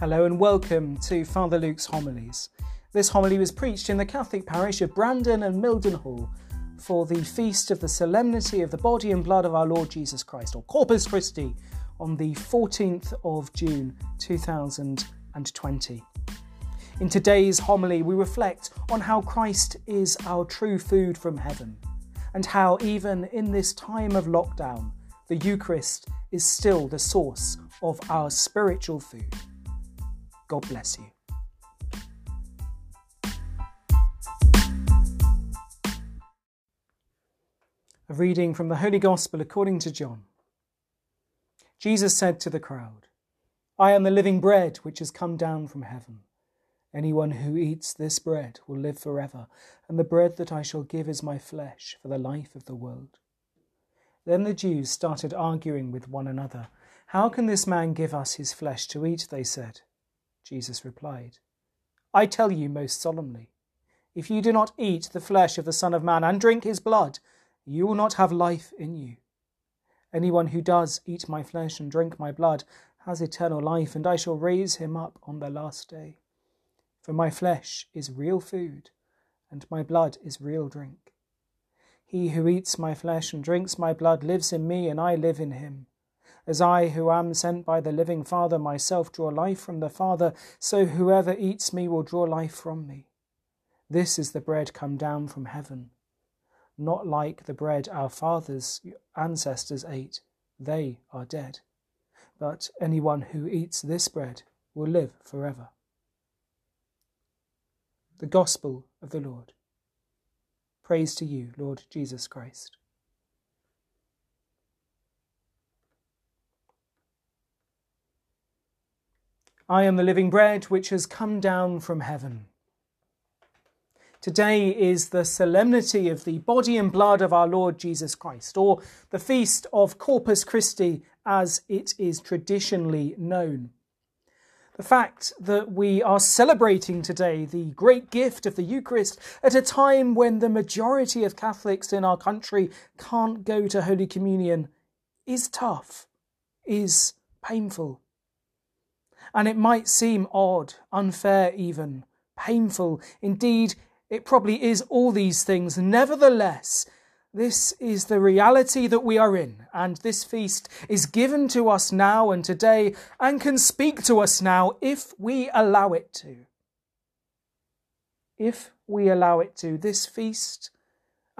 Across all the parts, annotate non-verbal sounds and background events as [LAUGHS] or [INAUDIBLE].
Hello and welcome to Father Luke's homilies. This homily was preached in the Catholic parish of Brandon and Mildenhall for the feast of the solemnity of the body and blood of our Lord Jesus Christ, or Corpus Christi, on the 14th of June 2020. In today's homily, we reflect on how Christ is our true food from heaven, and how, even in this time of lockdown, the Eucharist is still the source of our spiritual food. God bless you. A reading from the Holy Gospel according to John. Jesus said to the crowd, I am the living bread which has come down from heaven. Anyone who eats this bread will live forever, and the bread that I shall give is my flesh for the life of the world. Then the Jews started arguing with one another. How can this man give us his flesh to eat? They said. Jesus replied, I tell you most solemnly, if you do not eat the flesh of the Son of Man and drink his blood, you will not have life in you. Anyone who does eat my flesh and drink my blood has eternal life, and I shall raise him up on the last day. For my flesh is real food, and my blood is real drink. He who eats my flesh and drinks my blood lives in me, and I live in him. As I, who am sent by the living Father, myself draw life from the Father, so whoever eats me will draw life from me. This is the bread come down from heaven, not like the bread our fathers, ancestors ate. They are dead. But anyone who eats this bread will live forever. The Gospel of the Lord. Praise to you, Lord Jesus Christ. I am the living bread which has come down from heaven. Today is the solemnity of the body and blood of our Lord Jesus Christ, or the feast of Corpus Christi as it is traditionally known. The fact that we are celebrating today the great gift of the Eucharist at a time when the majority of Catholics in our country can't go to Holy Communion is tough, is painful and it might seem odd, unfair even, painful. Indeed, it probably is all these things. Nevertheless, this is the reality that we are in, and this feast is given to us now and today and can speak to us now if we allow it to. If we allow it to, this feast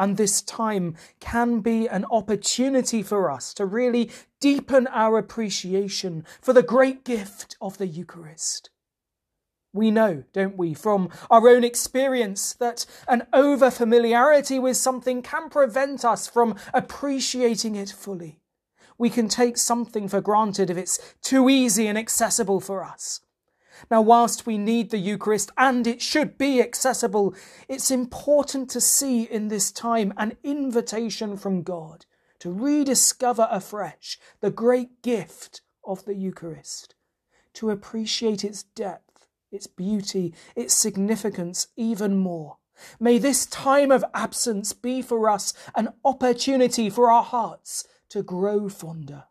and this time can be an opportunity for us to really deepen our appreciation for the great gift of the Eucharist. We know, don't we, from our own experience that an over familiarity with something can prevent us from appreciating it fully. We can take something for granted if it's too easy and accessible for us. Now, whilst we need the Eucharist and it should be accessible, it's important to see in this time an invitation from God to rediscover afresh the great gift of the Eucharist, to appreciate its depth, its beauty, its significance even more. May this time of absence be for us an opportunity for our hearts to grow fonder.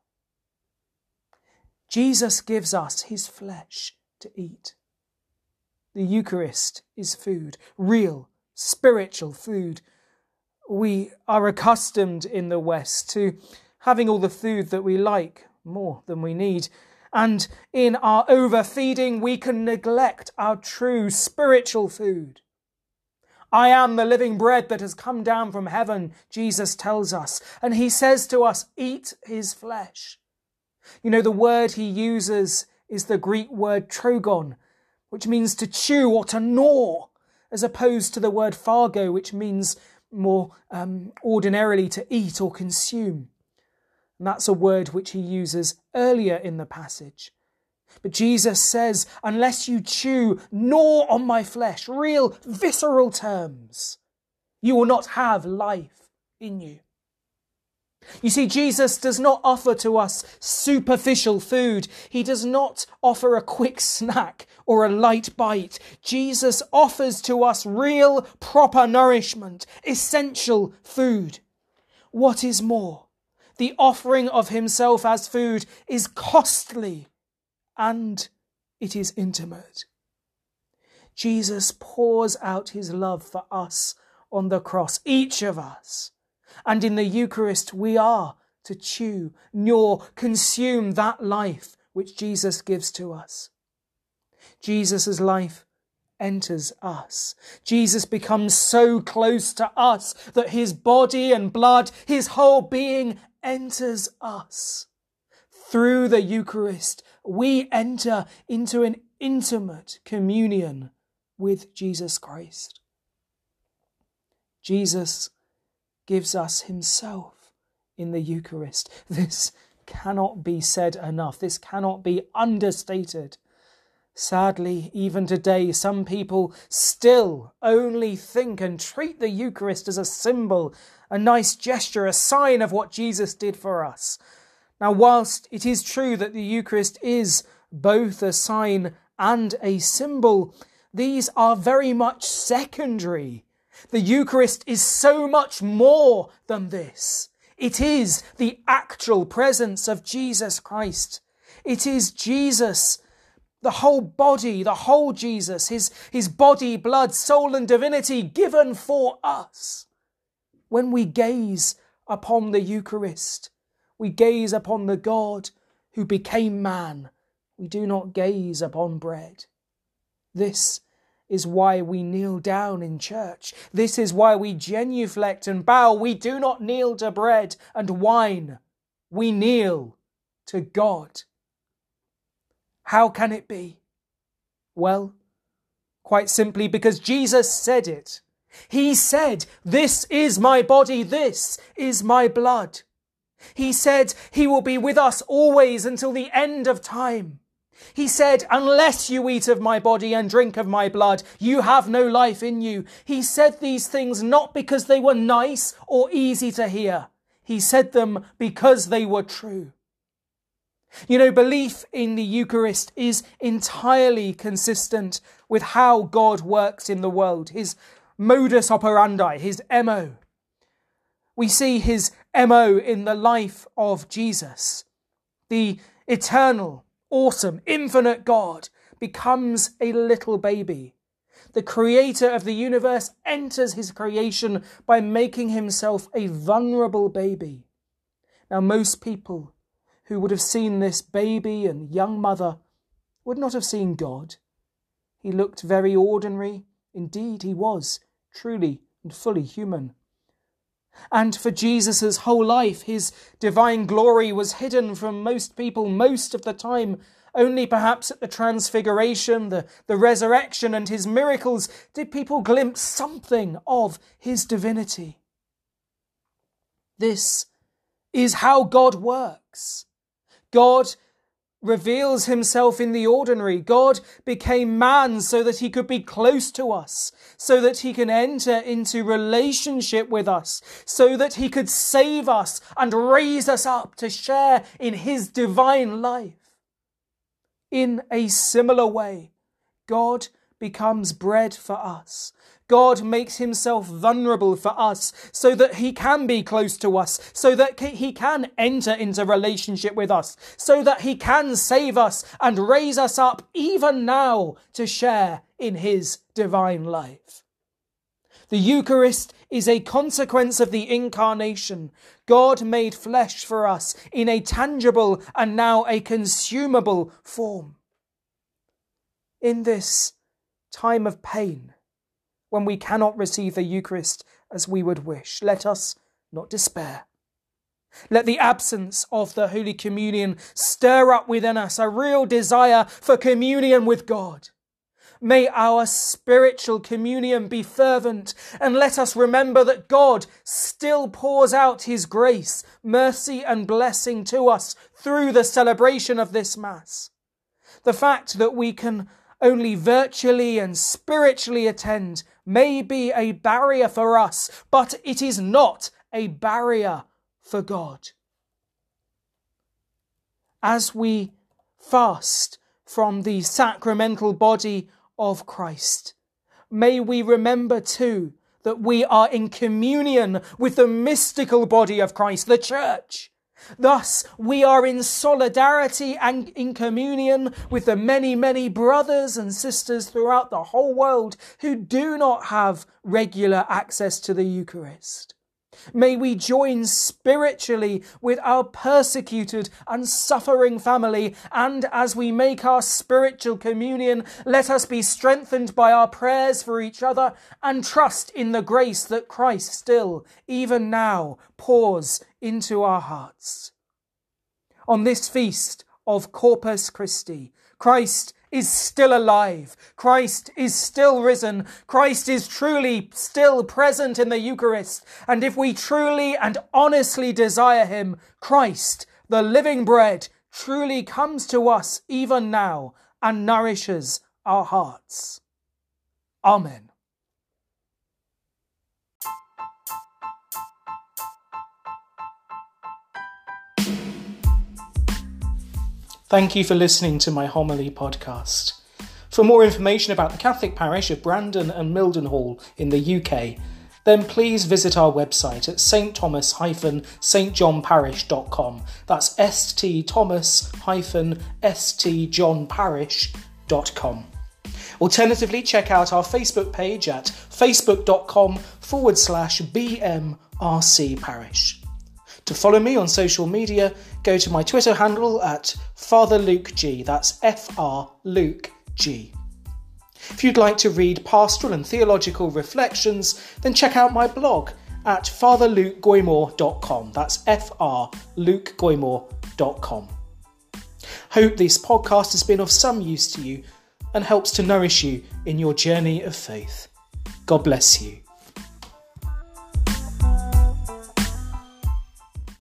Jesus gives us his flesh to eat. The Eucharist is food, real, spiritual food. We are accustomed in the West to having all the food that we like more than we need. And in our overfeeding, we can neglect our true spiritual food. I am the living bread that has come down from heaven, Jesus tells us. And he says to us, eat his flesh. You know, the word he uses is the Greek word trogon, which means to chew or to gnaw, as opposed to the word phago, which means more um, ordinarily to eat or consume. And that's a word which he uses earlier in the passage. But Jesus says, unless you chew, gnaw on my flesh, real visceral terms, you will not have life in you. You see, Jesus does not offer to us superficial food. He does not offer a quick snack or a light bite. Jesus offers to us real, proper nourishment, essential food. What is more, the offering of himself as food is costly and it is intimate. Jesus pours out his love for us on the cross, each of us. And in the Eucharist, we are to chew, gnaw, consume that life which Jesus gives to us. Jesus' life enters us. Jesus becomes so close to us that his body and blood, his whole being enters us. Through the Eucharist, we enter into an intimate communion with Jesus Christ. Jesus gives us himself in the Eucharist. [LAUGHS] This cannot be said enough. This cannot be understated. Sadly, even today, some people still only think and treat the Eucharist as a symbol, a nice gesture, a sign of what Jesus did for us. Now, whilst it is true that the Eucharist is both a sign and a symbol, these are very much secondary. The Eucharist is so much more than this. It is the actual presence of Jesus Christ. It is Jesus the whole body, the whole Jesus, his, his body, blood, soul, and divinity given for us. When we gaze upon the Eucharist, we gaze upon the God who became man. We do not gaze upon bread. This is why we kneel down in church. This is why we genuflect and bow. We do not kneel to bread and wine. We kneel to God how can it be? Well, quite simply because Jesus said it. He said, This is my body, this is my blood. He said, He will be with us always until the end of time. He said, Unless you eat of my body and drink of my blood, you have no life in you. He said these things not because they were nice or easy to hear. He said them because they were true. You know, belief in the Eucharist is entirely consistent with how God works in the world, his modus operandi, his MO. We see his MO in the life of Jesus. The eternal, awesome, infinite God becomes a little baby. The creator of the universe enters his creation by making himself a vulnerable baby. Now, most people who would have seen this baby and young mother would not have seen God. He looked very ordinary. Indeed, he was truly and fully human. And for Jesus' whole life, his divine glory was hidden from most people most of the time. Only perhaps at the transfiguration, the, the resurrection, and his miracles did people glimpse something of his divinity. This is how God works. God reveals himself in the ordinary. God became man so that he could be close to us, so that he can enter into relationship with us, so that he could save us and raise us up to share in his divine life. In a similar way, God becomes bread for us. God makes himself vulnerable for us so that he can be close to us, so that he can enter into relationship with us, so that he can save us and raise us up even now to share in his divine life. The Eucharist is a consequence of the incarnation. God made flesh for us in a tangible and now a consumable form. In this time of pain, when we cannot receive the Eucharist as we would wish. Let us not despair. Let the absence of the Holy Communion stir up within us a real desire for communion with God. May our spiritual communion be fervent, and let us remember that God still pours out His grace, mercy, and blessing to us through the celebration of this Mass. The fact that we can only virtually and spiritually attend may be a barrier for us, but it is not a barrier for God. As we fast from the sacramental body of Christ, may we remember too that we are in communion with the mystical body of Christ, the church, Thus, we are in solidarity and in communion with the many, many brothers and sisters throughout the whole world who do not have regular access to the Eucharist. May we join spiritually with our persecuted and suffering family, and as we make our spiritual communion, let us be strengthened by our prayers for each other and trust in the grace that Christ still, even now, pours into our hearts. On this feast of Corpus Christi, Christ is still alive. Christ is still risen. Christ is truly still present in the Eucharist. And if we truly and honestly desire Him, Christ, the living bread, truly comes to us even now and nourishes our hearts. Amen. Thank you for listening to my homily podcast. For more information about the Catholic parish of Brandon and Mildenhall in the UK, then please visit our website at stthomas-stjohnparish.com. That's stthomas-stjohnparish.com. Alternatively, check out our Facebook page at facebook.com forward slash BMRC parish. To follow me on social media, go to my Twitter handle at Father Luke G. That's F R Luke G. If you'd like to read pastoral and theological reflections, then check out my blog at fatherlukegoymour.com. That's F R lukegoymour.com. Hope this podcast has been of some use to you and helps to nourish you in your journey of faith. God bless you.